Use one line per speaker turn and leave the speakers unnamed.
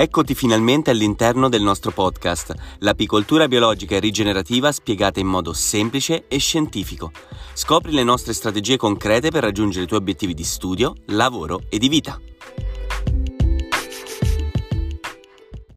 Eccoti finalmente all'interno del nostro podcast, l'apicoltura biologica e rigenerativa spiegata in modo semplice e scientifico. Scopri le nostre strategie concrete per raggiungere i tuoi obiettivi di studio, lavoro e di vita.